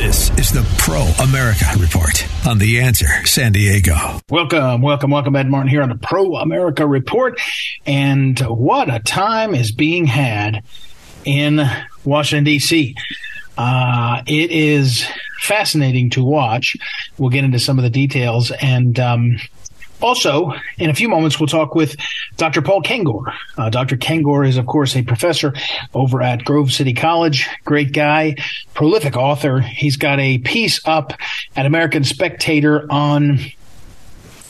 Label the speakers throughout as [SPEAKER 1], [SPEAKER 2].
[SPEAKER 1] This is the Pro America Report on The Answer San Diego.
[SPEAKER 2] Welcome, welcome, welcome. Ed Martin here on the Pro America Report. And what a time is being had in Washington, D.C. Uh, it is fascinating to watch. We'll get into some of the details. And um, also, in a few moments, we'll talk with Dr. Paul Kengor. Uh, Dr. Kengor is, of course, a professor over at Grove City College. Great guy, prolific author. He's got a piece up at American Spectator on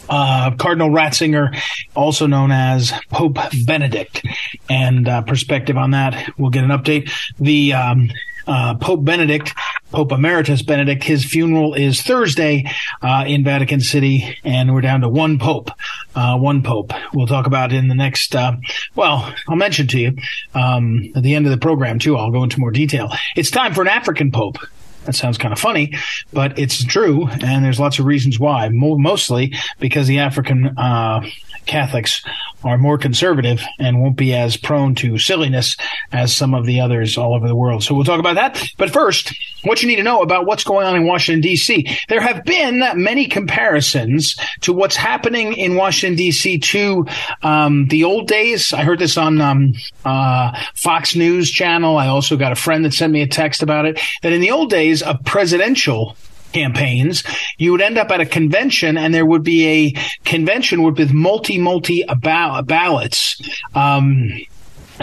[SPEAKER 2] uh, Cardinal Ratzinger, also known as Pope Benedict, and uh, perspective on that. We'll get an update. The um, uh, Pope Benedict, Pope Emeritus Benedict, his funeral is Thursday uh, in Vatican City, and we're down to one Pope. Uh, one Pope. We'll talk about in the next. Uh, well, I'll mention to you um, at the end of the program too. I'll go into more detail. It's time for an African Pope. That sounds kind of funny, but it's true, and there's lots of reasons why. Mostly because the African uh, Catholics are more conservative and won't be as prone to silliness as some of the others all over the world. So we'll talk about that. But first, what you need to know about what's going on in Washington, D.C. There have been many comparisons to what's happening in Washington, D.C. to um, the old days. I heard this on um, uh, Fox News channel. I also got a friend that sent me a text about it, that in the old days a presidential campaigns, you would end up at a convention and there would be a convention with multi, multi ballots. Um,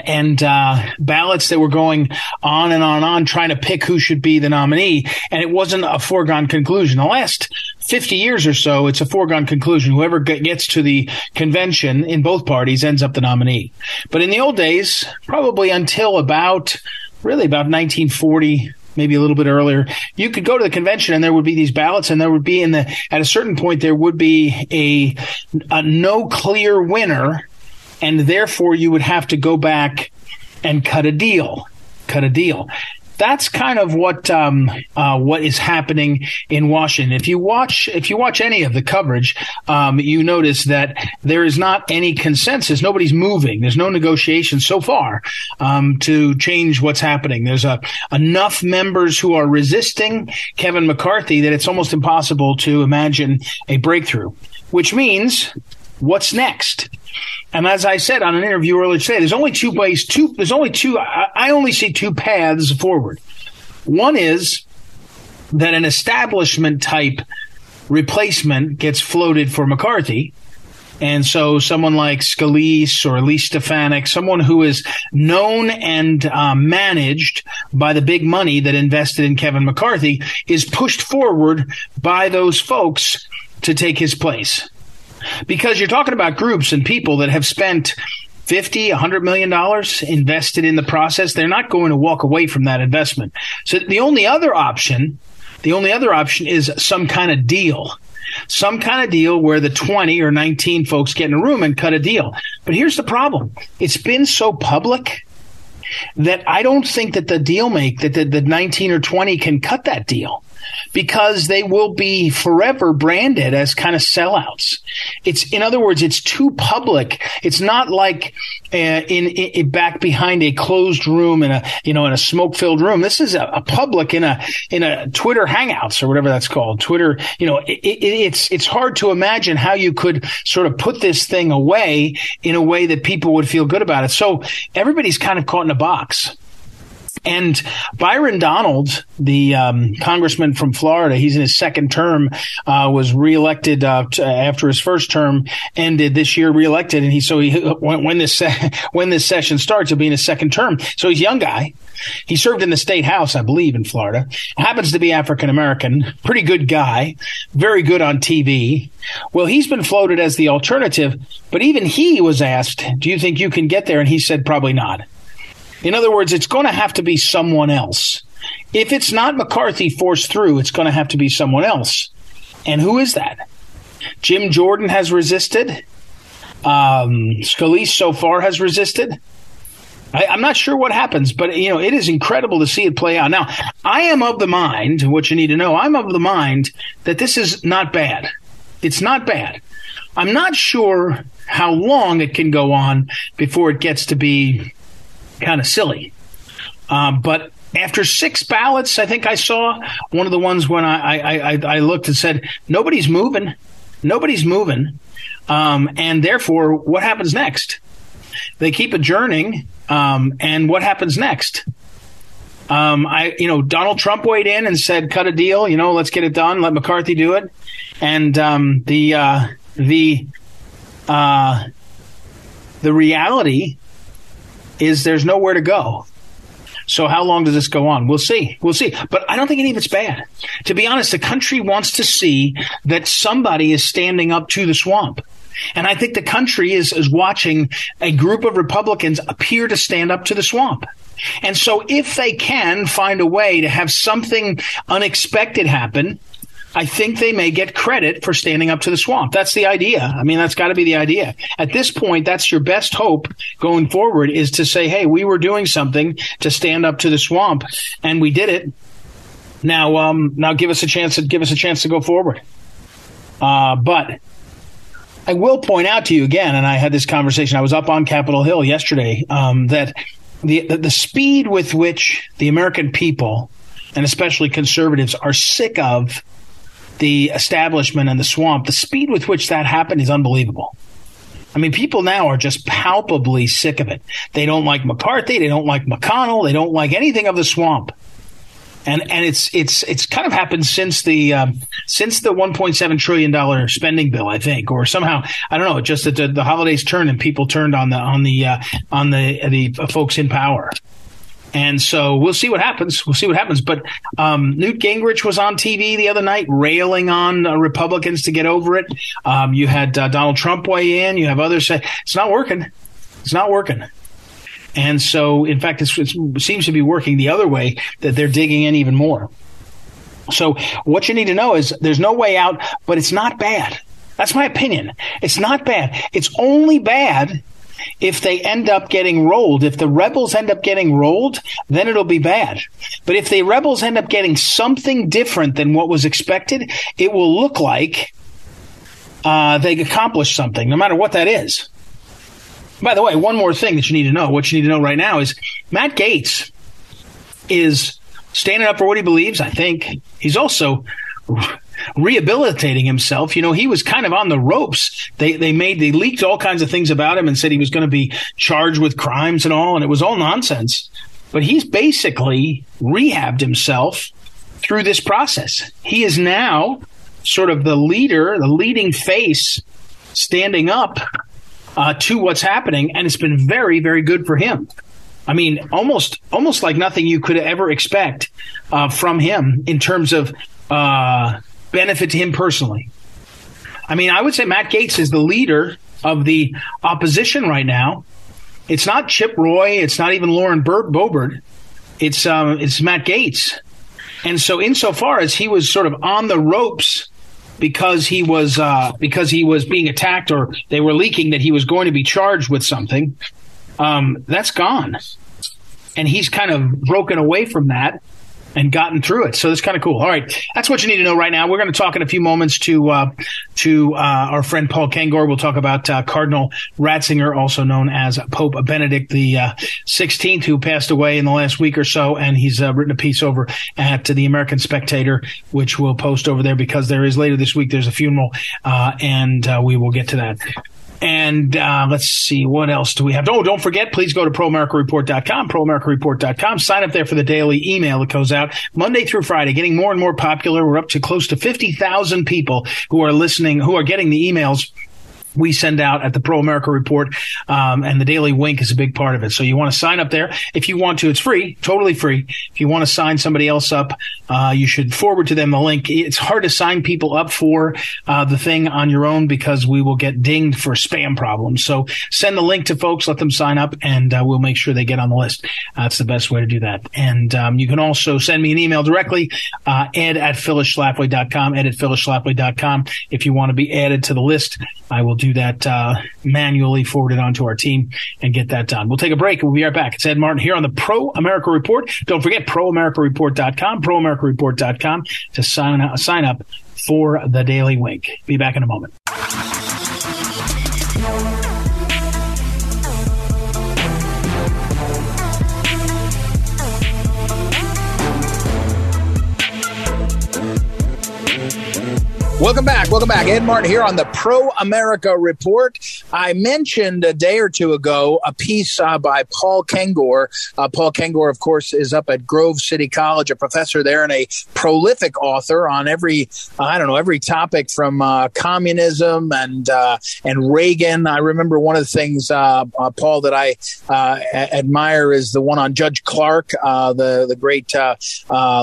[SPEAKER 2] and uh, ballots that were going on and on and on trying to pick who should be the nominee. And it wasn't a foregone conclusion. The last 50 years or so, it's a foregone conclusion. Whoever gets to the convention in both parties ends up the nominee. But in the old days, probably until about, really about 1940, maybe a little bit earlier, you could go to the convention and there would be these ballots and there would be in the, at a certain point, there would be a, a no clear winner. And therefore you would have to go back and cut a deal, cut a deal that's kind of what um, uh, what is happening in Washington. If you watch if you watch any of the coverage, um, you notice that there is not any consensus. Nobody's moving. There's no negotiation so far um, to change what's happening. There's a, enough members who are resisting Kevin McCarthy that it's almost impossible to imagine a breakthrough. Which means, what's next? And as I said on an interview earlier today, there's only two ways, two, there's only two, I, only see two paths forward. One is that an establishment type replacement gets floated for McCarthy. And so someone like Scalise or Elise Stefanik, someone who is known and uh, managed by the big money that invested in Kevin McCarthy is pushed forward by those folks to take his place because you're talking about groups and people that have spent 50, 100 million dollars invested in the process. They're not going to walk away from that investment. So the only other option, the only other option is some kind of deal. Some kind of deal where the 20 or 19 folks get in a room and cut a deal. But here's the problem. It's been so public that I don't think that the deal make that the, the 19 or 20 can cut that deal because they will be forever branded as kind of sellouts. It's, in other words, it's too public. It's not like uh, in, in, back behind a closed room in a you know in a smoke filled room. This is a, a, public in a in a Twitter Hangouts or whatever that's called. Twitter, you know, it, it, it's it's hard to imagine how you could sort of put this thing away in a way that people would feel good about it. So everybody's kind of caught in a box. And Byron Donald, the um, congressman from Florida, he's in his second term, uh, was reelected uh, after his first term ended this year, reelected, and he so he when, when this when this session starts, he'll be in his second term. So he's a young guy. He served in the state house, I believe, in Florida. Happens to be African American, pretty good guy, very good on TV. Well, he's been floated as the alternative, but even he was asked, "Do you think you can get there?" And he said, "Probably not." In other words, it's going to have to be someone else. if it's not McCarthy forced through, it's going to have to be someone else. And who is that? Jim Jordan has resisted. Um, Scalise so far has resisted. I, am not sure what happens, but you know, it is incredible to see it play out. Now, I am of the mind, what you need to know, I'm of the mind that this is not bad. It's not bad. I'm not sure how long it can go on before it gets to be kind of silly. Um, but after six ballots, I think I saw one of the ones when I, I, I, I looked and said, nobody's moving. Nobody's moving. Um, and therefore, what happens next? They keep adjourning. Um, and what happens next? Um, I, you know, Donald Trump weighed in and said, "Cut a deal. You know, let's get it done. Let McCarthy do it." And um, the uh, the uh, the reality is there's nowhere to go. So how long does this go on? We'll see. We'll see. But I don't think any of it's bad. To be honest, the country wants to see that somebody is standing up to the swamp. And I think the country is, is watching a group of Republicans appear to stand up to the swamp. And so if they can find a way to have something unexpected happen, I think they may get credit for standing up to the swamp. That's the idea. I mean, that's got to be the idea. At this point, that's your best hope going forward is to say, hey, we were doing something to stand up to the swamp, and we did it. Now, um, now give us a chance to give us a chance to go forward. Uh, but I will point out to you again, and I had this conversation. I was up on Capitol Hill yesterday. Um, that the, the the speed with which the American people, and especially conservatives, are sick of the establishment and the swamp, the speed with which that happened is unbelievable. I mean, people now are just palpably sick of it. They don't like McCarthy. They don't like McConnell. They don't like anything of the swamp. And and it's it's it's kind of happened since the um, since the 1.7 trillion dollar spending bill, I think, or somehow I don't know. Just that the, the holidays turned and people turned on the on the uh, on the the folks in power. And so we'll see what happens. We'll see what happens. But um, Newt Gingrich was on TV the other night railing on uh, Republicans to get over it. Um, you had uh, Donald Trump weigh in. You have others say it's not working. It's not working. And so, in fact, it seems to be working the other way that they're digging in even more. So, what you need to know is there's no way out, but it's not bad. That's my opinion. It's not bad. It's only bad if they end up getting rolled, if the rebels end up getting rolled, then it'll be bad. But if the rebels end up getting something different than what was expected, it will look like uh, they accomplished something, no matter what that is. By the way, one more thing that you need to know. What you need to know right now is Matt Gaetz is standing up for what he believes. I think he's also rehabilitating himself. You know, he was kind of on the ropes. They they made they leaked all kinds of things about him and said he was going to be charged with crimes and all, and it was all nonsense. But he's basically rehabbed himself through this process. He is now sort of the leader, the leading face, standing up uh, to what's happening, and it's been very, very good for him. I mean, almost almost like nothing you could ever expect uh, from him in terms of uh, benefit to him personally. I mean, I would say Matt Gaetz is the leader of the opposition right now. It's not Chip Roy. It's not even Lauren Bur- Boebert. It's um, it's Matt Gaetz. And so, insofar as he was sort of on the ropes because he was uh, because he was being attacked or they were leaking that he was going to be charged with something, um, that's gone. And he's kind of broken away from that and gotten through it. So that's kind of cool. All right, that's what you need to know right now. We're going to talk in a few moments to uh, to uh, our friend Paul Kengor. We'll talk about uh, Cardinal Ratzinger, also known as Pope Benedict the uh, Sixteenth, who passed away in the last week or so, and he's uh, written a piece over at the American Spectator, which we'll post over there because there is later this week. There's a funeral, uh, and we will get to that. And uh, let's see, what else do we have? Oh, don't forget, please go to proamericareport.com, proamericareport.com. Sign up there for the daily email that goes out Monday through Friday, getting more and more popular. We're up to close to 50,000 people who are listening, who are getting the emails we send out at the Pro America Report, um, and the Daily Wink is a big part of it. So you want to sign up there if you want to. It's free, totally free. If you want to sign somebody else up, uh, you should forward to them the link. It's hard to sign people up for uh, the thing on your own because we will get dinged for spam problems. So send the link to folks, let them sign up, and uh, we'll make sure they get on the list. That's the best way to do that. And um, you can also send me an email directly, uh, ed at phyllisschlafly.com, ed at phyllisschlafly.com. If you want to be added to the list, I will do that uh, manually, forward it on to our team, and get that done. We'll take a break. We'll be right back. It's Ed Martin here on the Pro America Report. Don't forget proamericareport.com, proamericareport.com to sign up, sign up for the Daily Wink. Be back in a moment. Welcome back. Welcome back. Ed Martin here on the Pro America Report. I mentioned a day or two ago a piece uh, by Paul Kengor. Uh, Paul Kengor, of course, is up at Grove City College, a professor there and a prolific author on every, uh, I don't know, every topic from uh, communism and uh, and Reagan. I remember one of the things, uh, Paul, that I admire is the one on Judge Clark, the the great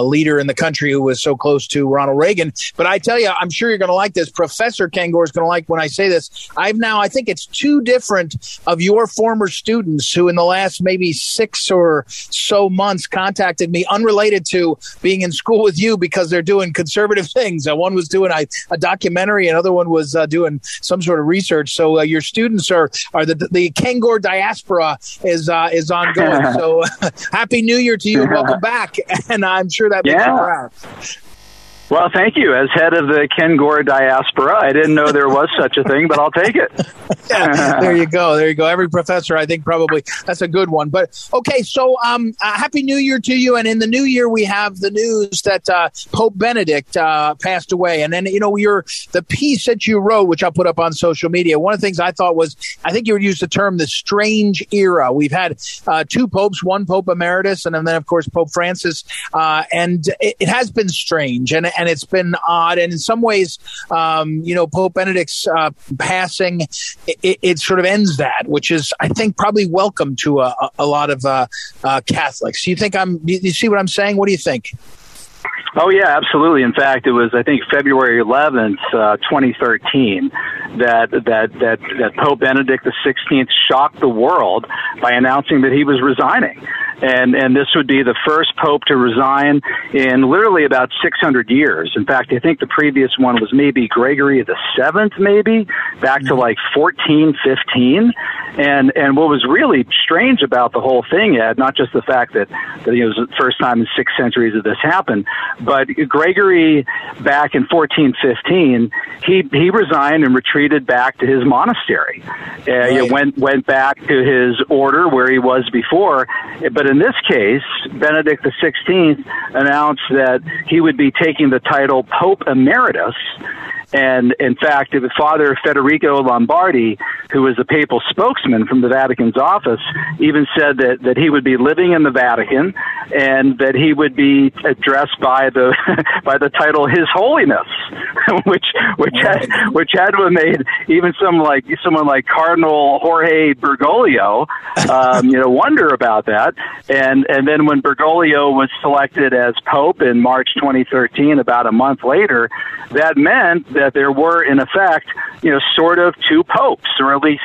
[SPEAKER 2] leader in the country who was so close to Ronald Reagan. But I tell you, I'm sure sure you're going to like this. Professor Kengor is going to like when I say this. I've now, I think it's two different of your former students who, in the last maybe six or so months, contacted me unrelated to being in school with you because they're doing conservative things. Uh, one was doing a, a documentary, another one was uh, doing some sort of research. So uh, your students are are the the Kengor diaspora is uh, is ongoing. so happy New Year to you welcome back. And I'm sure that makes yeah. you proud.
[SPEAKER 3] Well, thank you. As head of the Kengor diaspora, I didn't know there was such a thing, but I'll take it.
[SPEAKER 2] yeah, there you go. There you go. Every professor, I think, probably that's a good one. But okay, so um, uh, happy New Year to you. And in the new year, we have the news that uh, Pope Benedict uh, passed away. And then, you know, your the piece that you wrote, which I'll put up on social media. One of the things I thought was, I think you would use the term the strange era. We've had uh, two popes, one Pope Emeritus, and then of course Pope Francis, uh, and it, it has been strange. And and it's been odd. And in some ways, um, you know, Pope Benedict's uh, passing, it, it, sort of ends that, which is, I think, probably welcome to a, a lot of uh, uh, Catholics. You think I'm? You see what I'm saying? What do you think?
[SPEAKER 3] Oh yeah, absolutely. In fact, it was I think February 11th, uh, 2013, that that that that Pope Benedict XVI shocked the world by announcing that he was resigning and and this would be the first pope to resign in literally about 600 years. In fact, I think the previous one was maybe Gregory the Seventh, maybe back to like 1415. And and what was really strange about the whole thing, Ed, not just the fact that, that it was the first time in six centuries that this happened, but Gregory back in 1415, he he resigned and retreated back to his monastery. Uh, right. went went back to his order where he was before, but in this case, Benedict XVI announced that he would be taking the title Pope Emeritus and in fact, it was Father Federico Lombardi, who was the papal spokesman from the Vatican's office, even said that, that he would be living in the Vatican and that he would be addressed by the by the title His Holiness, which which had which had to have made even some like someone like Cardinal Jorge Bergoglio, um, you know, wonder about that. And and then when Bergoglio was selected as Pope in March 2013, about a month later, that meant that that there were, in effect, you know, sort of two popes, or at least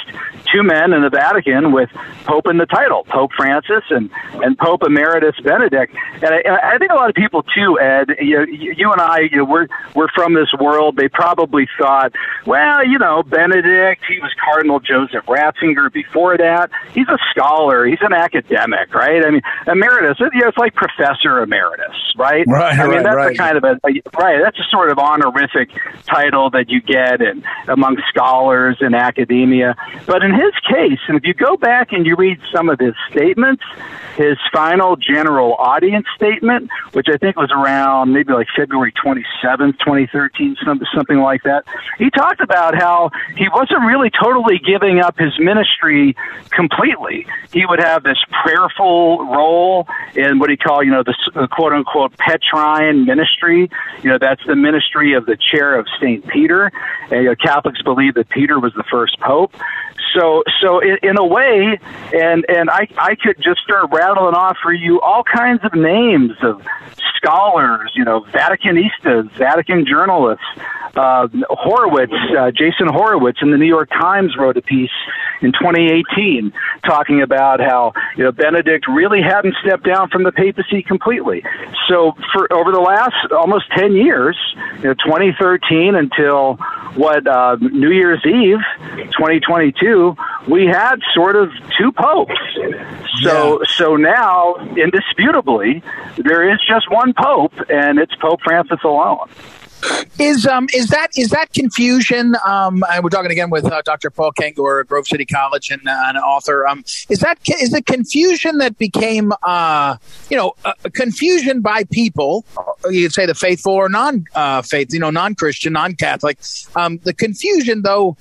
[SPEAKER 3] two men in the Vatican with Pope in the title, Pope Francis and, and Pope Emeritus Benedict. And I, I think a lot of people too, Ed, you, you and I, you know, we're, we're from this world. They probably thought, well, you know, Benedict, he was Cardinal Joseph Ratzinger before that. He's a scholar. He's an academic, right? I mean, emeritus, you know, it's like Professor Emeritus, right?
[SPEAKER 2] Right.
[SPEAKER 3] I mean,
[SPEAKER 2] right,
[SPEAKER 3] that's
[SPEAKER 2] right.
[SPEAKER 3] a kind of a, a, right, that's a sort of honorific title that you get and among scholars and academia. But in his case, and if you go back and you read some of his statements, his final general audience statement, which I think was around maybe like February 27th, 2013, something like that, he talked about how he wasn't really totally giving up his ministry completely. He would have this prayerful role in what he called, you know, the quote unquote Petrine ministry. You know, that's the ministry of the chair of St. Saint Peter. And, you know, Catholics believe that Peter was the first pope. So, so in, in a way, and and I I could just start rattling off for you all kinds of names of scholars, you know, Vaticanistas, Vatican journalists. Uh, Horowitz, uh, Jason Horowitz in the New York Times wrote a piece in 2018 talking about how you know Benedict really hadn't stepped down from the papacy completely. So for over the last almost 10 years, you know, 2013 until what uh, New Year's Eve 2022, we had sort of two popes. So
[SPEAKER 2] Yeah.
[SPEAKER 3] so now indisputably there is just one pope and it's Pope Francis alone.
[SPEAKER 2] Is um is that is that confusion? Um, and we're talking again with uh, Dr. Paul Kengor, Grove City College, and uh, an author. Um, is that is the confusion that became uh you know uh, confusion by people? You could say the faithful or non uh, faith, you know, non Christian, non Catholic. Um, the confusion though.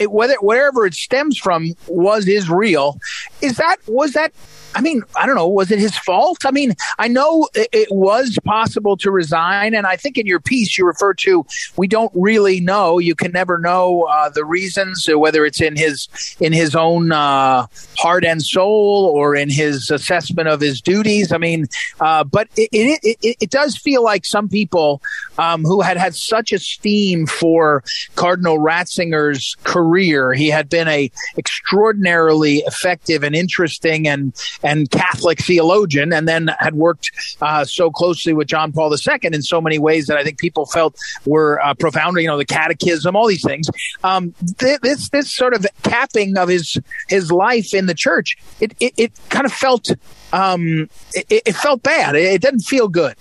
[SPEAKER 2] It, whether wherever it stems from was is real. Is that was that I mean, I don't know. Was it his fault? I mean, I know it, was possible to resign, and I think in your piece you refer to we don't really know. You can never know uh, the reasons, whether it's in his in his own uh, heart and soul or in his assessment of his duties. I mean, uh, but it, it, it, it does feel like some people um, who had had such esteem for Cardinal Ratzinger's career, he had been a extraordinarily effective and interesting and and Catholic theologian, and then had worked uh, so closely with John Paul II in so many ways that I think people felt were uh, profound. You know, the Catechism, all these things. Um, th- this this sort of capping of his his life in the church, it it, it kind of felt um, it, it felt bad. It, it didn't feel good.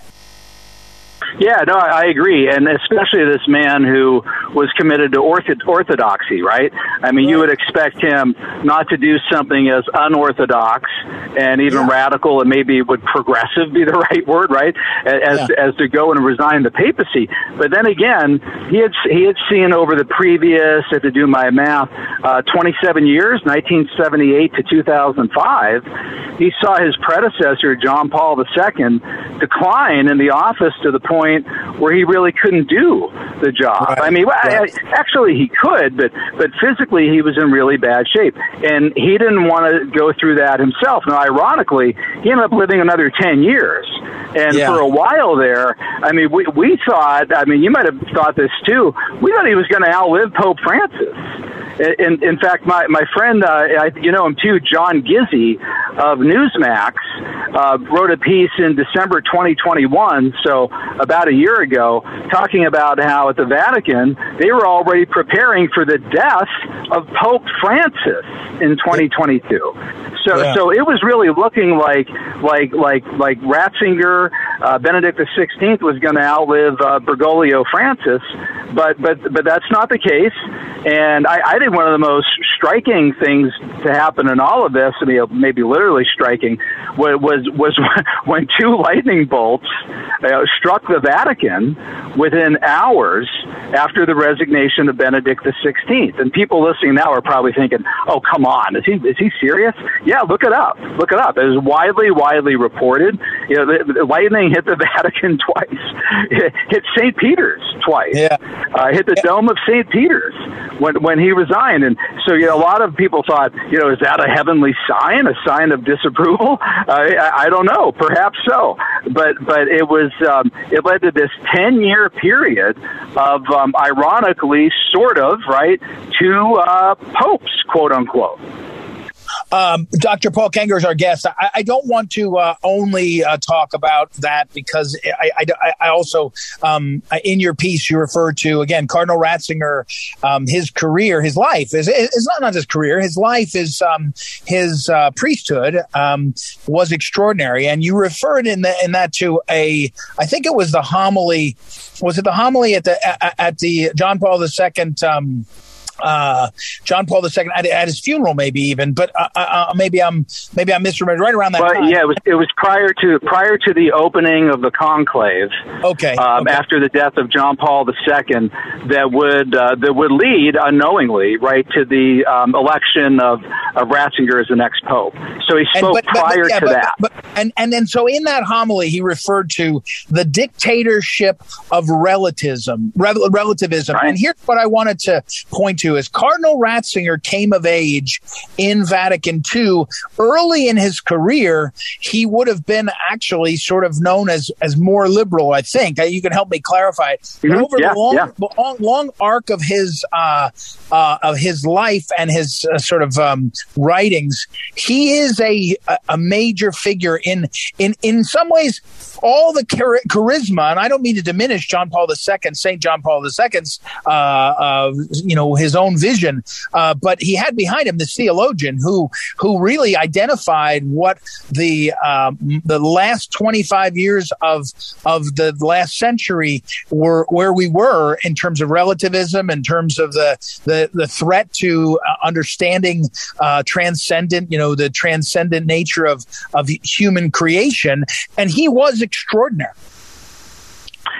[SPEAKER 3] Yeah, no, I agree, and especially this man who was committed to orthodoxy, right? I mean, you would expect him not to do something as unorthodox and even radical, and maybe would progressive be the right word, right? As
[SPEAKER 2] Yeah.
[SPEAKER 3] as to go and resign the papacy. But then again, he had he had seen over the previous, if to do my math, uh, 27 years, 1978 to 2005. He saw his predecessor, John Paul II, decline in the office to the point where he really couldn't do the job.
[SPEAKER 2] Right.
[SPEAKER 3] I mean, well,
[SPEAKER 2] Right.
[SPEAKER 3] I- actually he could, but but physically he was in really bad shape, and he didn't want to go through that himself. Now, ironically, he ended up living another 10 years. And
[SPEAKER 2] Yeah.
[SPEAKER 3] for a while there, I mean, we, we thought, I mean, you might have thought this too, we thought he was going to outlive Pope Francis. In, in fact, my, my friend, uh, I, you know him too, John Gizzi of Newsmax, uh, wrote a piece in December 2021, so about a year ago, talking about how at the Vatican they were already preparing for the death of Pope Francis in 2022. So,
[SPEAKER 2] Yeah.
[SPEAKER 3] so it was really looking like like like like Ratzinger, uh, Benedict XVI was going to outlive uh, Bergoglio Francis, but but but that's not the case. And I, I one of the most striking things to happen in all of this, I mean, maybe literally striking, wa- was was when two lightning bolts uh, struck the Vatican within hours after the resignation of Benedict XVI. And people listening now are probably thinking, "Oh, come on, is he is he serious?" Yeah, look it up. Look it up. It was widely widely reported. You know, the, the lightning hit the Vatican twice, hit, hit St. Peter's twice,
[SPEAKER 2] Yeah.
[SPEAKER 3] uh, hit the dome of St. Peter's when when he And so, you know, a lot of people thought, you know, is that a heavenly sign, a sign of disapproval? Uh, I, I don't know. Perhaps so. But but it was um, it led to this ten year period of um, ironically, sort of right, two uh, popes, quote unquote.
[SPEAKER 2] Um, Dr. Paul Kengor is our guest. I, I don't want to uh, only uh, talk about that because I, I, I also, um, in your piece, you refer to, again, Cardinal Ratzinger, um, his career, his life is, not, not his career, his life is, um, his uh, priesthood um, was extraordinary. And you referred in, the, in that to a, I think it was the homily, was it the homily at the, at, at the John Paul II uh, John Paul II at, at, his funeral, maybe even, but uh, uh, uh maybe I'm maybe I'm misremembering. Right around that
[SPEAKER 3] well,
[SPEAKER 2] time.
[SPEAKER 3] Yeah, it was it was prior to prior to the opening of the conclave.
[SPEAKER 2] Okay.
[SPEAKER 3] Um,
[SPEAKER 2] okay.
[SPEAKER 3] After the death of John Paul II, that would uh, that would lead unknowingly right to the um, election of, of Ratzinger as the next pope. So he spoke and, but, prior but, yeah, to
[SPEAKER 2] but,
[SPEAKER 3] that.
[SPEAKER 2] But, and and then so in that homily, he referred to the dictatorship of relativism, relativism. Right. And here's what I wanted to point to to is Cardinal Ratzinger came of age in Vatican II. Early in his career, he would have been actually sort of known as, as more liberal, I think. Uh, you can help me clarify it. Mm-hmm. Over yeah, the long, yeah. long, long, arc of his, uh, uh, of his life and his uh, sort of um, writings, he is a, a major figure in, in, in some ways, all the char- charisma, and I don't mean to diminish John Paul II, St. John Paul II's, uh, uh, you know, his own vision, uh, but he had behind him this theologian who who really identified what the um, the last 25 years of of the last century were where we were in terms of relativism, in terms of the the, the threat to uh, understanding uh, transcendent, you know, the transcendent nature of of human creation, and he was extraordinary.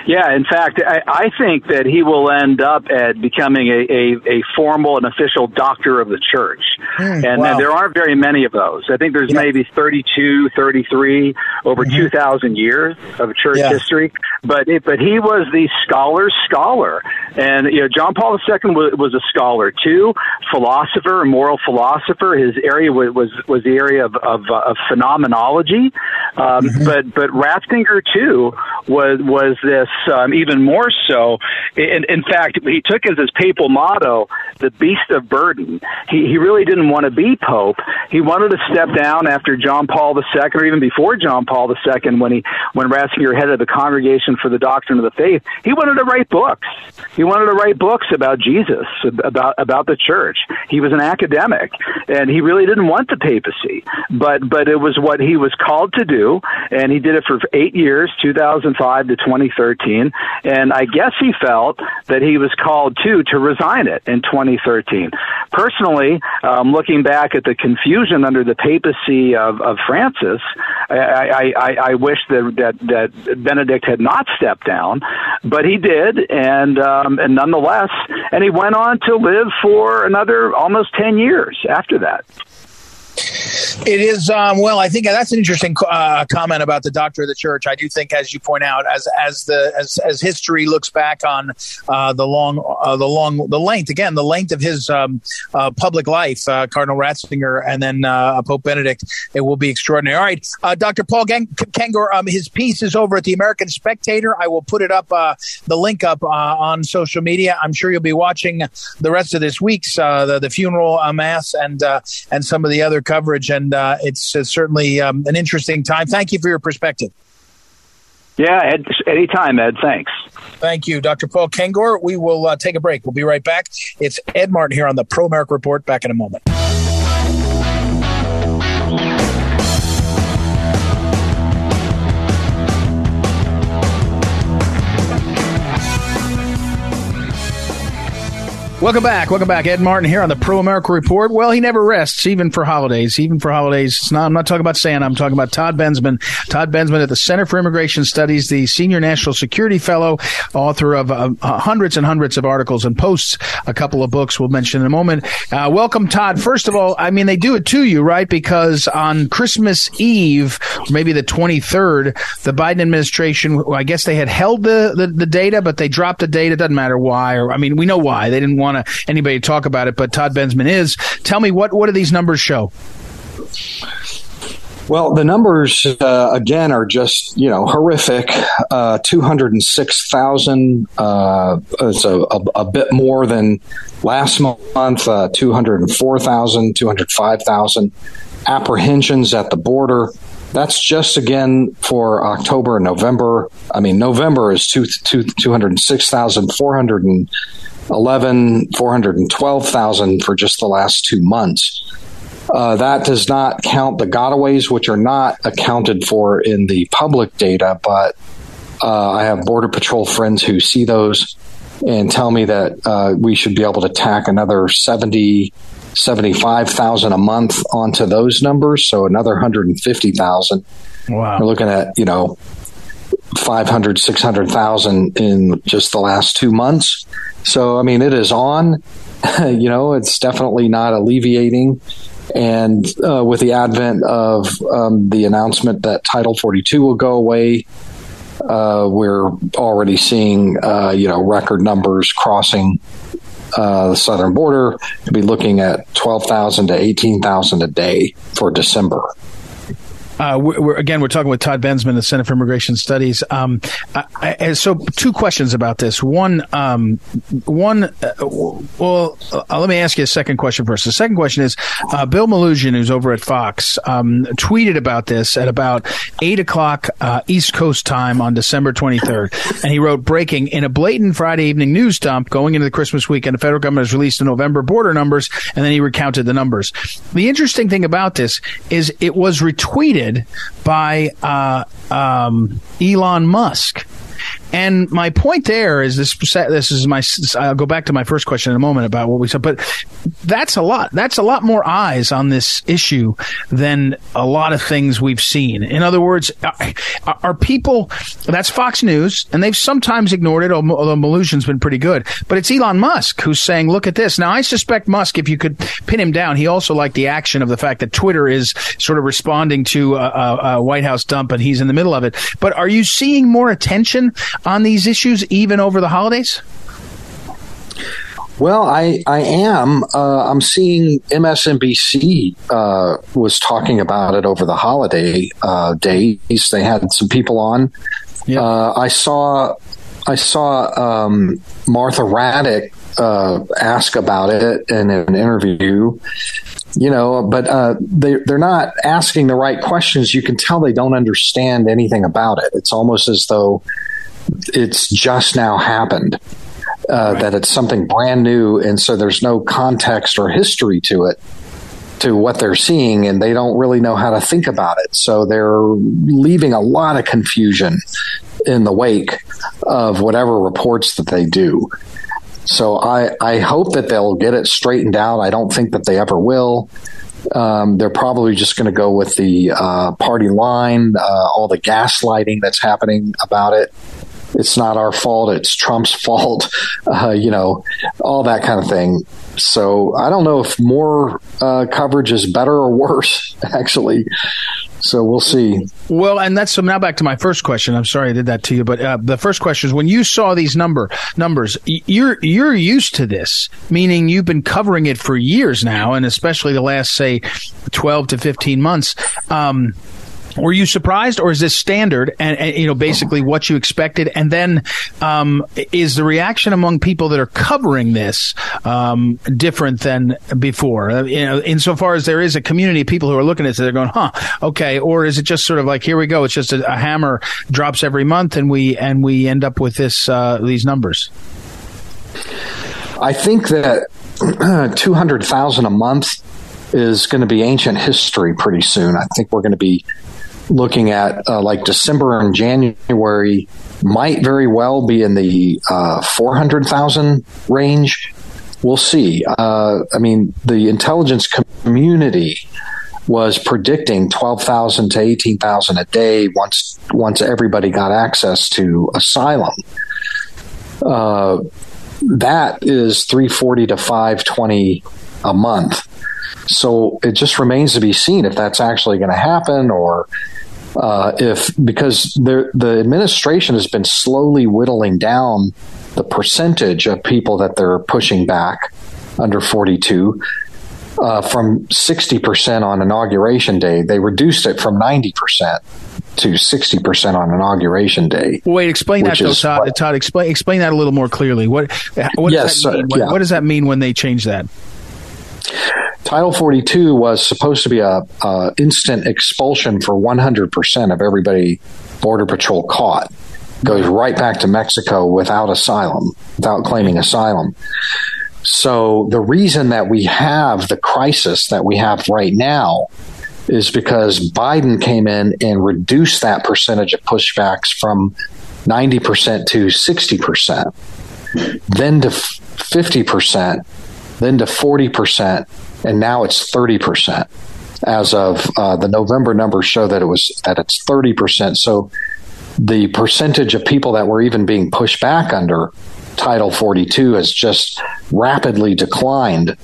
[SPEAKER 3] Yeah, in fact, I, I think that he will end up at becoming a, a, a formal and official doctor of the church. Mm, and, wow. there aren't very many of those. I think there's yeah. maybe 32, 33 over mm-hmm. 2,000 years of church yeah. history. But it, but he was the scholar's scholar. And, you know, John Paul II was, was a scholar too, philosopher, a moral philosopher. His area was, was, was the area of, of, uh, of phenomenology. Um, mm-hmm. But, but Ratzinger too was, was this um, even more so. In, in fact, he took as his papal motto the beast of burden. He, he really didn't want to be pope. He wanted to step down after John Paul II, or even before John Paul II, when he when Ratzinger headed the Congregation for the Doctrine of the Faith. He wanted to write books. He wanted to write books about Jesus, about about the church. He was an academic, and he really didn't want the papacy, but but it was what he was called to do, and he did it for eight years, 2005 to 2013. And I guess he felt that he was called to to resign it in 2013. Personally, um, looking back at the confusion under the papacy of, of Francis, I, I, I, I wish that, that that Benedict had not stepped down, but he did, and um, and nonetheless, and he went on to live for another almost ten years after that.
[SPEAKER 2] It is um, well. I think that's an interesting uh, comment about the doctor of the church. I do think, as you point out, as as the as, as history looks back on uh, the long uh, the long the length again the length of his um, uh, public life, uh, Cardinal Ratzinger, and then uh, Pope Benedict, it will be extraordinary. All right, Dr. Paul Gang- Kengor, um, his piece is over at the American Spectator. I will put it up the link up on social media. I'm sure you'll be watching the rest of this week's the, the funeral mass and and some of the other coverage and uh, it's, uh, certainly um, an interesting time. Thank you for your perspective.
[SPEAKER 3] Yeah, Ed, anytime, Ed. Thanks.
[SPEAKER 2] Thank you, Dr. Paul Kengor. We will uh, take a break. We'll be right back. It's Ed Martin here on the Pro America Report. Back in a moment. Welcome back. Welcome back. Ed Martin here on the Pro America Report. Well, he never rests, even for holidays. Even for holidays. Not, I'm not talking about Santa. I'm talking about Todd Bensman. Todd Bensman at the Center for Immigration Studies, the Senior National Security Fellow, author of uh, uh, hundreds and hundreds of articles and posts, a couple of books we'll mention in a moment. Uh, welcome, Todd. First of all, I mean, they do it to you, right? Because on Christmas Eve, maybe the 23rd, the Biden administration, I guess they had held the, the, the data, but they dropped the data. Doesn't matter why, or I mean, we know why. They didn't want want to anybody to talk about it, but Todd Bensman is. Tell me what what do these numbers show?
[SPEAKER 4] Well, the numbers uh, again are just you know horrific. Uh, Two hundred and six thousand. Uh, a, a, a, bit more than last month. Uh, 204,000, 205,000 apprehensions at the border. That's just again for October and November. I mean, November is two, two, 206,400 and 11, 412,000 for just the last two months. Uh, that does not count the gotaways, which are not accounted for in the public data, but uh, I have Border Patrol friends who see those. and tell me that uh, we should be able to tack another 70, 75,000 a month onto those numbers. So another 150,000.
[SPEAKER 2] Wow.
[SPEAKER 4] We're looking at, you know, 500, 600,000 in just the last two months. So, I mean, it is on. you know, it's definitely not alleviating. And uh, with the advent of um, the announcement that Title 42 will go away, uh, we're already seeing, uh, you know, record numbers crossing uh, the southern border. To be looking at 12,000 to 18,000 a day for December.
[SPEAKER 2] Uh, we're, we're, again, we're talking with Todd Bensman, the Center for Immigration Studies. Um, I, I, so, two questions about this. One, um, one. Uh, well, uh, let me ask you a second question first. The second question is uh, Bill Melugin, who's over at Fox, um, tweeted about this at about eight o'clock uh, East Coast time on December 23rd, and he wrote, "Breaking in a blatant Friday evening news dump going into the Christmas weekend, the federal government has released the November border numbers," and then he recounted the numbers. The interesting thing about this is it was retweeted by uh, um, Elon Musk. And my point there is this. This is my. I'll go back to my first question in a moment about what we said, but that's a lot. That's a lot more eyes on this issue than a lot of things we've seen. In other words, are people? That's Fox News, and they've sometimes ignored it. Although Melugin's been pretty good, but it's Elon Musk who's saying, "Look at this." Now, I suspect Musk, if you could pin him down, he also liked the action of the fact that Twitter is sort of responding to a, a, a White House dump, and he's in the middle of it. But are you seeing more attention on these issues even over the holidays?
[SPEAKER 4] Well, I I am. Uh, I'm seeing MSNBC uh, was talking about it over the holiday uh, days. They had some people on. Yeah. Uh, I saw I saw um, Martha Raddatz uh, ask about it in an interview. You know, but uh, they they're not asking the right questions. You can tell they don't understand anything about it. It's almost as though it's just now happened. Uh, right. That it's something brand new, and so there's no context or history to it, to what they're seeing, and they don't really know how to think about it. So they're leaving a lot of confusion in the wake of whatever reports that they do. So I, I hope that they'll get it straightened out. I don't think that they ever will. Um, they're probably just going to go with the uh, party line, uh, all the gaslighting that's happening about it it's not our fault, it's Trump's fault, uh, you know, all that kind of thing. So I don't know if more uh, coverage is better or worse, actually. So we'll see.
[SPEAKER 2] Well, and that's so now back to my first question. I'm sorry I did that to you, but uh, the first question is when you saw these number numbers, you're you're used to this, meaning you've been covering it for years now, and especially the last say 12 to 15 months. Um, were you surprised, or is this standard and, and you know basically what you expected? And then um, is the reaction among people that are covering this um, different than before? Uh, you know, insofar as there is a community of people who are looking at this, they're going, "Huh, okay," or is it just sort of like, "Here we go"? It's just a, a hammer drops every month, and we and we end up with this uh, these numbers.
[SPEAKER 4] I think that two hundred thousand a month is going to be ancient history pretty soon. I think we're going to be looking at uh, like December and January might very well be in the uh, 400,000 range. We'll see. Uh, I mean, the intelligence community was predicting 12,000 to 18,000 a day once once everybody got access to asylum. Uh, that is 340 to 520 a month. So it just remains to be seen if that's actually going to happen or uh, if because the the administration has been slowly whittling down the percentage of people that they're pushing back under 42 uh, from 60% on inauguration day. They reduced it from 90% to 60% on inauguration day.
[SPEAKER 2] Wait, explain that though, Todd. What, Todd, explain explain that a little more clearly. What what does yes, that mean? Uh, yeah. what, what does that mean when they change that?
[SPEAKER 4] Title 42 was supposed to be a, a instant expulsion for 100% of everybody Border Patrol caught. Goes right back to Mexico without asylum, without claiming asylum. So the reason that we have the crisis that we have right now is because Biden came in and reduced that percentage of pushbacks from 90% to 60%. then to 50%, then to 40%, and now it's 30%. As of uh, the November numbers show that it was that it's 30%. So the percentage of people that were even being pushed back under Title 42 has just rapidly declined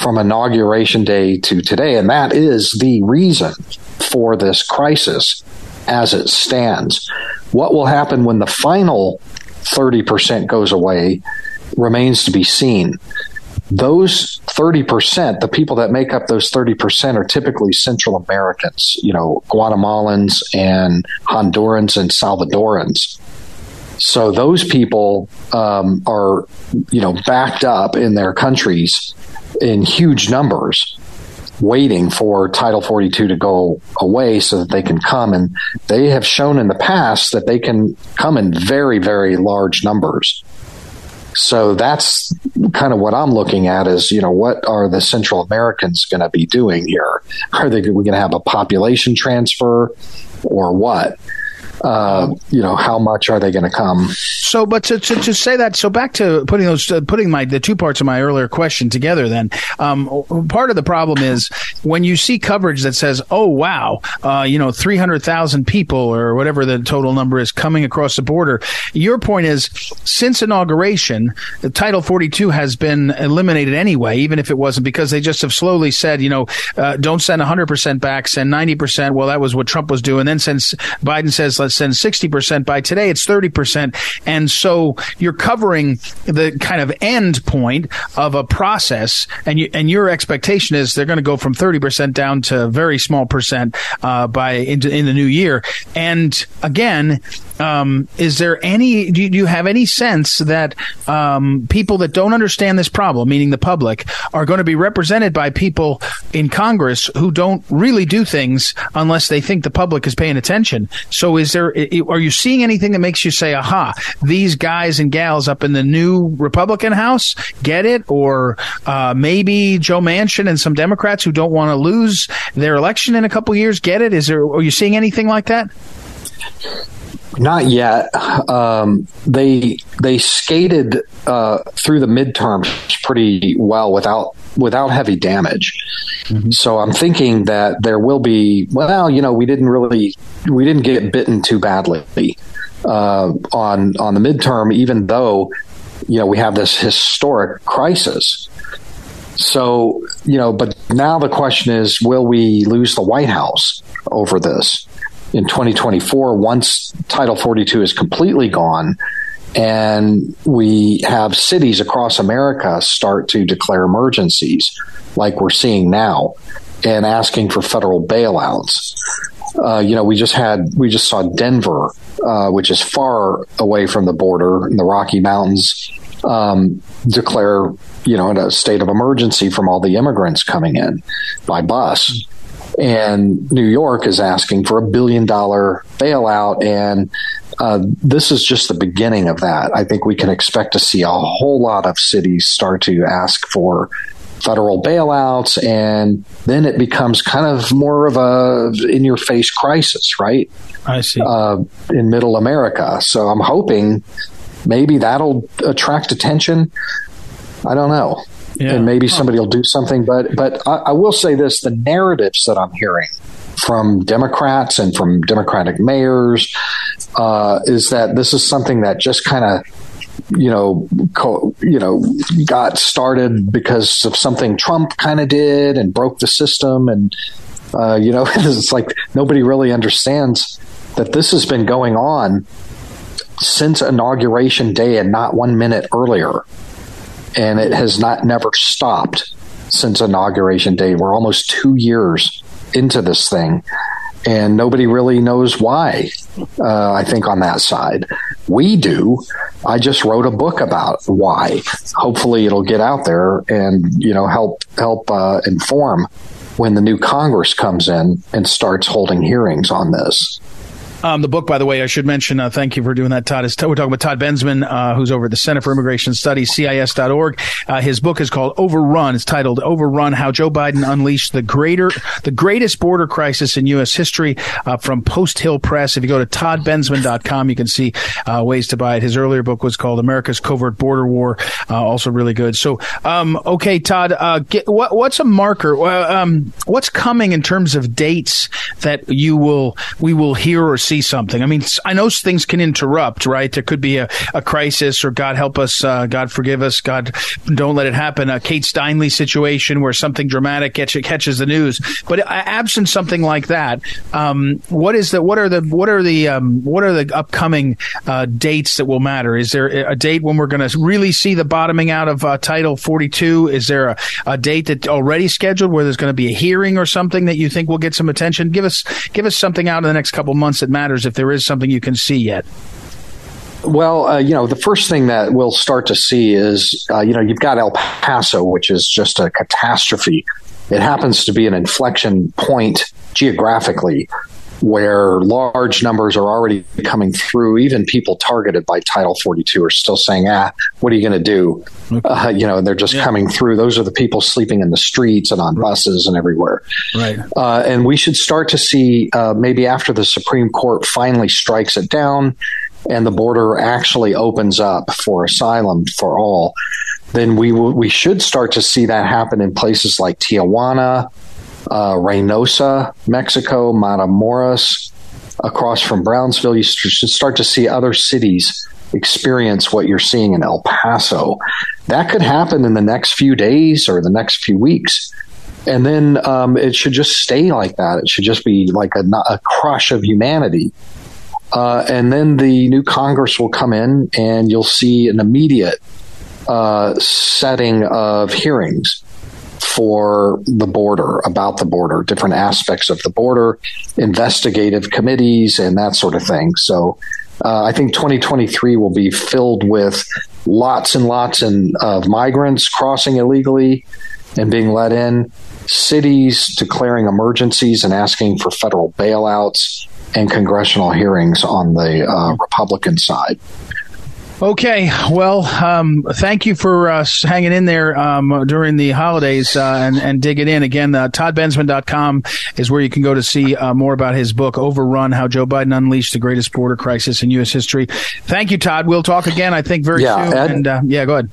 [SPEAKER 4] from inauguration day to today. And that is the reason for this crisis as it stands. What will happen when the final 30% goes away remains to be seen. Those 30%, the people that make up those 30% are typically Central Americans, you know, Guatemalans and Hondurans and Salvadorans. So those people um, are, you know, backed up in their countries in huge numbers waiting for Title 42 to go away so that they can come. And they have shown in the past that they can come in very, very large numbers. So that's kind of what I'm looking at is, you know, what are the Central Americans going to be doing here? Are they going to have a population transfer or what? Uh, you know, how much are they going to come?
[SPEAKER 2] So, but to, to, to, say that, so back to putting those, uh, putting my, the two parts of my earlier question together, then, um, part of the problem is when you see coverage that says, oh, wow, uh, you know, 300,000 people or whatever the total number is coming across the border. Your point is since inauguration, Title 42 has been eliminated anyway, even if it wasn't because they just have slowly said, you know, uh, don't send 100% back, send 90%. Well, that was what Trump was doing. Then since Biden says, let's 60%. By today, it's 30%. And so you're covering the kind of end point of a process. And you, and your expectation is they're going to go from 30% down to a very small percent, uh, by in, in the new year. And again, um, is there any? Do you, do you, have any sense that um, people that don't understand this problem, meaning the public, are going to be represented by people in Congress who don't really do things unless they think the public is paying attention? So, is there? Are you seeing anything that makes you say, "Aha, these guys and gals up in the new Republican House get it," or uh, maybe Joe Manchin and some Democrats who don't want to lose their election in a couple years get it? Is there? Are you seeing anything like that?
[SPEAKER 4] Not yet. Um, they they skated uh, through the midterms pretty well without without heavy damage. Mm-hmm. So I'm thinking that there will be. Well, you know, we didn't really we didn't get bitten too badly uh, on on the midterm, even though you know we have this historic crisis. So you know, but now the question is, will we lose the White House over this? In 2024 once Title 42 is completely gone and we have cities across America start to declare emergencies like we're seeing now and asking for federal bailouts. Uh, you know, we just had, we just saw Denver, uh, which is far away from the border in the Rocky Mountains, um, declare, you know, in a state of emergency from all the immigrants coming in by bus and New York is asking for a billion dollar bailout. And uh, this is just the beginning of that. I think we can expect to see a whole lot of cities start to ask for federal bailouts, and then it becomes kind of more of a in your face crisis, right?
[SPEAKER 2] I see.
[SPEAKER 4] Uh, in middle America. So I'm hoping maybe that'll attract attention. I don't know yeah. and maybe somebody will do something. But but I, I will say this: the narratives that I'm hearing from Democrats and from Democratic mayors uh, is that this is something that just kind of you know, co- you know, got started because of something Trump kind of did and broke the system, and uh, you know, it's like nobody really understands that this has been going on since inauguration day and not one minute earlier and it has not never stopped since inauguration day. We're almost two years into this thing, and nobody really knows why. Uh, I think on that side, we do. I just wrote a book about why. Hopefully, it'll get out there and you know help help uh, inform when the new Congress comes in and starts holding hearings on this.
[SPEAKER 2] Um, the book, by the way, I should mention, uh, thank you for doing that, Todd. Is we're talking with Todd Bensman, uh, who's over at the Center for Immigration Studies, CIS.org. Uh, his book is called Overrun. It's titled Overrun, How Joe Biden Unleashed the Greater, the Greatest Border Crisis in U.S. History uh, from Post Hill Press. If you go to toddbensman.com, you can see uh, ways to buy it. His earlier book was called America's Covert Border War, uh, also really good. So, um, okay, Todd, get, what, what's a marker? Um, what's coming in terms of dates that you will, we will hear or see something. I mean, I know things can interrupt, right? There could be a, a crisis, or God help us, uh, God forgive us, God don't let it happen. A Kate Steinle situation where something dramatic catch, catches the news. But uh, absent something like that, um, what is the what are the what are the um, what are the upcoming uh, dates that will matter? Is there a date when we're going to really see the bottoming out of uh, Title 42? Is there a, a date that already scheduled where there's going to be a hearing or something that you think will get some attention? Give us give us something out in the next couple months that matters if there is something you can see yet?
[SPEAKER 4] Well, uh, you know, the first thing that we'll start to see is, uh, you know, you've got El Paso, which is just a catastrophe. It happens to be an inflection point geographically where large numbers are already coming through. Even people targeted by Title 42 are still saying, ah, what are you going to do? Uh, you know, they're just yeah. coming through. Those are the people sleeping in the streets and on buses and everywhere.
[SPEAKER 2] Right.
[SPEAKER 4] Uh, and we should start to see uh, maybe after the Supreme Court finally strikes it down and the border actually opens up for asylum for all, then we w- we should start to see that happen in places like Tijuana, uh, Reynosa, Mexico, Matamoros, across from Brownsville. You should start to see other cities experience what you're seeing in El Paso. That could happen in the next few days or the next few weeks. And then um, it should just stay like that. It should just be like a, a crush of humanity. Uh, and then the new Congress will come in and you'll see an immediate uh, setting of hearings for the border, about the border, different aspects of the border, investigative committees, and that sort of thing. So uh, I think 2023 will be filled with lots and lots and, of migrants crossing illegally and being let in, cities declaring emergencies and asking for federal bailouts, and congressional hearings on the uh, Republican side.
[SPEAKER 2] Okay, well, um, thank you for uh, hanging in there um, during the holidays uh, and, and digging in. Again, uh, toddbensman.com is where you can go to see uh, more about his book, Overrun How Joe Biden Unleashed the Greatest Border Crisis in U.S. History. Thank you, Todd. We'll talk again, I think, very
[SPEAKER 4] yeah,
[SPEAKER 2] soon.
[SPEAKER 4] Ed,
[SPEAKER 2] and uh, Yeah, go ahead.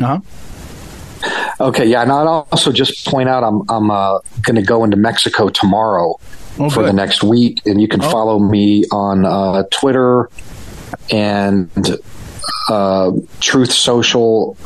[SPEAKER 4] Uh huh. Okay, yeah, and I'll also just point out I'm, I'm uh, going to go into Mexico tomorrow oh, for good. the next week, and you can oh. follow me on uh, Twitter and uh, Truth Social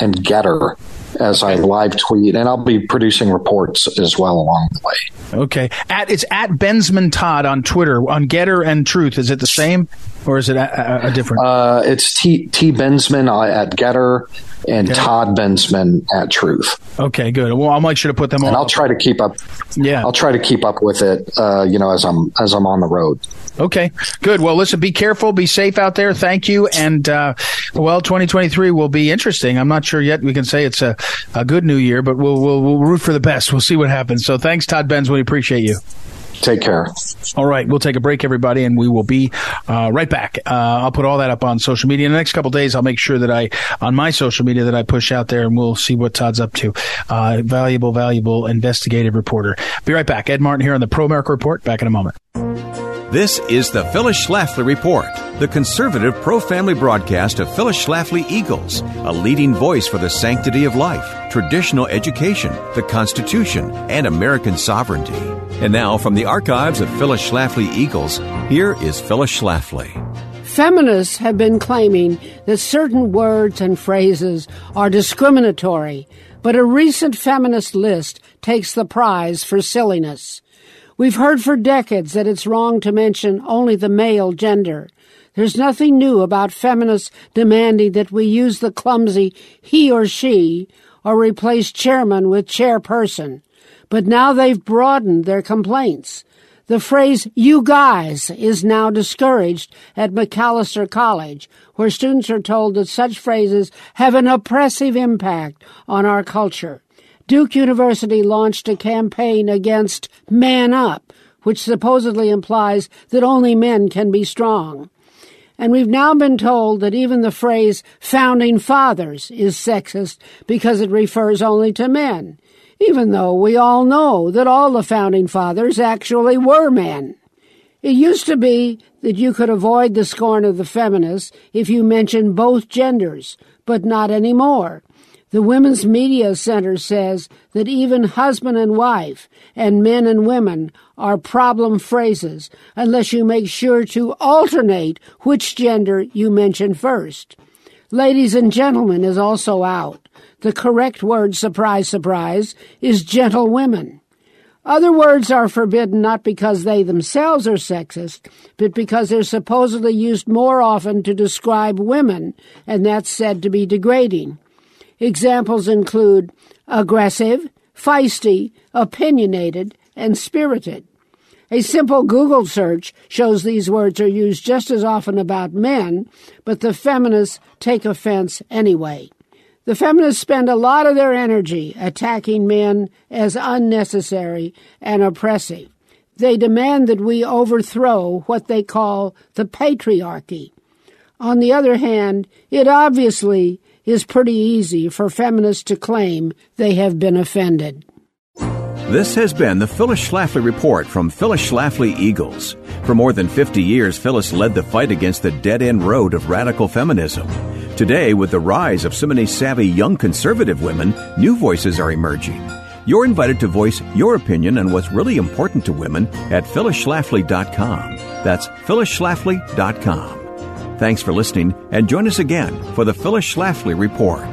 [SPEAKER 4] and Gettr as I live tweet, and I'll be producing reports as well along the way.
[SPEAKER 2] Okay, at it's at Bensman Todd on Twitter on Gettr and Truth. Is it the same, or is it a, a different?
[SPEAKER 4] Uh, it's T T Bensman at Getter and okay. Todd Bensman at Truth.
[SPEAKER 2] Okay, good. Well, I might should have put them
[SPEAKER 4] on. And I'll try to keep up.
[SPEAKER 2] Yeah,
[SPEAKER 4] I'll try to keep up with it. Uh, you know, as I'm as I'm on the road.
[SPEAKER 2] Okay, good. Well, listen, be careful, be safe out there. Thank you, and uh, well, 2023 will be interesting. I'm not sure yet. We can say it's a, a good new year, but we'll, we'll we'll root for the best. We'll see what happens. So, thanks, Todd Benz. We appreciate you.
[SPEAKER 4] Take care.
[SPEAKER 2] All right, we'll take a break, everybody, and we will be uh, right back. Uh, I'll put all that up on social media in the next couple days. I'll make sure that I on my social media that I push out there, and we'll see what Todd's up to. Uh, valuable, valuable investigative reporter. Be right back. Ed Martin here on the Pro America Report. Back in a moment.
[SPEAKER 1] This is the Phyllis Schlafly Report, the conservative pro family broadcast of Phyllis Schlafly Eagles, a leading voice for the sanctity of life, traditional education, the Constitution, and American sovereignty. And now, from the archives of Phyllis Schlafly Eagles, here is Phyllis Schlafly.
[SPEAKER 5] Feminists have been claiming that certain words and phrases are discriminatory, but a recent feminist list takes the prize for silliness. We've heard for decades that it's wrong to mention only the male gender. There's nothing new about feminists demanding that we use the clumsy he or she or replace chairman with chairperson. But now they've broadened their complaints. The phrase you guys is now discouraged at Macalester College, where students are told that such phrases have an oppressive impact on our culture. Duke University launched a campaign against Man Up, which supposedly implies that only men can be strong. And we've now been told that even the phrase founding fathers is sexist because it refers only to men, even though we all know that all the founding fathers actually were men. It used to be that you could avoid the scorn of the feminists if you mentioned both genders, but not anymore. The Women's Media Center says that even husband and wife and men and women are problem phrases unless you make sure to alternate which gender you mention first. Ladies and gentlemen is also out. The correct word, surprise, surprise, is gentlewomen. Other words are forbidden not because they themselves are sexist, but because they're supposedly used more often to describe women, and that's said to be degrading. Examples include aggressive, feisty, opinionated, and spirited. A simple Google search shows these words are used just as often about men, but the feminists take offense anyway. The feminists spend a lot of their energy attacking men as unnecessary and oppressive. They demand that we overthrow what they call the patriarchy. On the other hand, it obviously is pretty easy for feminists to claim they have been offended.
[SPEAKER 6] This has been the Phyllis Schlafly Report from Phyllis Schlafly Eagles. For more than 50 years, Phyllis led the fight against the dead end road of radical feminism. Today, with the rise of so many savvy young conservative women, new voices are emerging. You're invited to voice your opinion on what's really important to women at phyllisschlafly.com. That's phyllisschlafly.com. Thanks for listening, and join us again for the Phyllis Schlafly Report.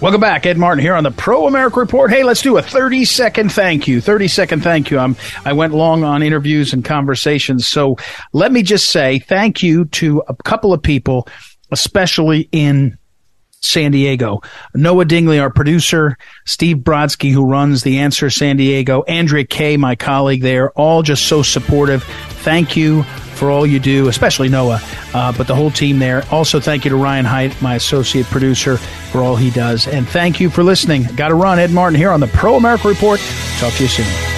[SPEAKER 2] Welcome back, Ed Martin here on the Pro America Report. Hey, let's do a 30 second thank you. 30 second thank you. I'm, I went long on interviews and conversations. So let me just say thank you to a couple of people, especially in San Diego. Noah Dingley, our producer, Steve Brodsky, who runs The Answer San Diego, Andrea Kay, my colleague there, all just so supportive. Thank you for all you do, especially Noah, uh, but the whole team there. Also, thank you to Ryan Height, my associate producer, for all he does. And thank you for listening. Got to run. Ed Martin here on the Pro America Report. Talk to you soon.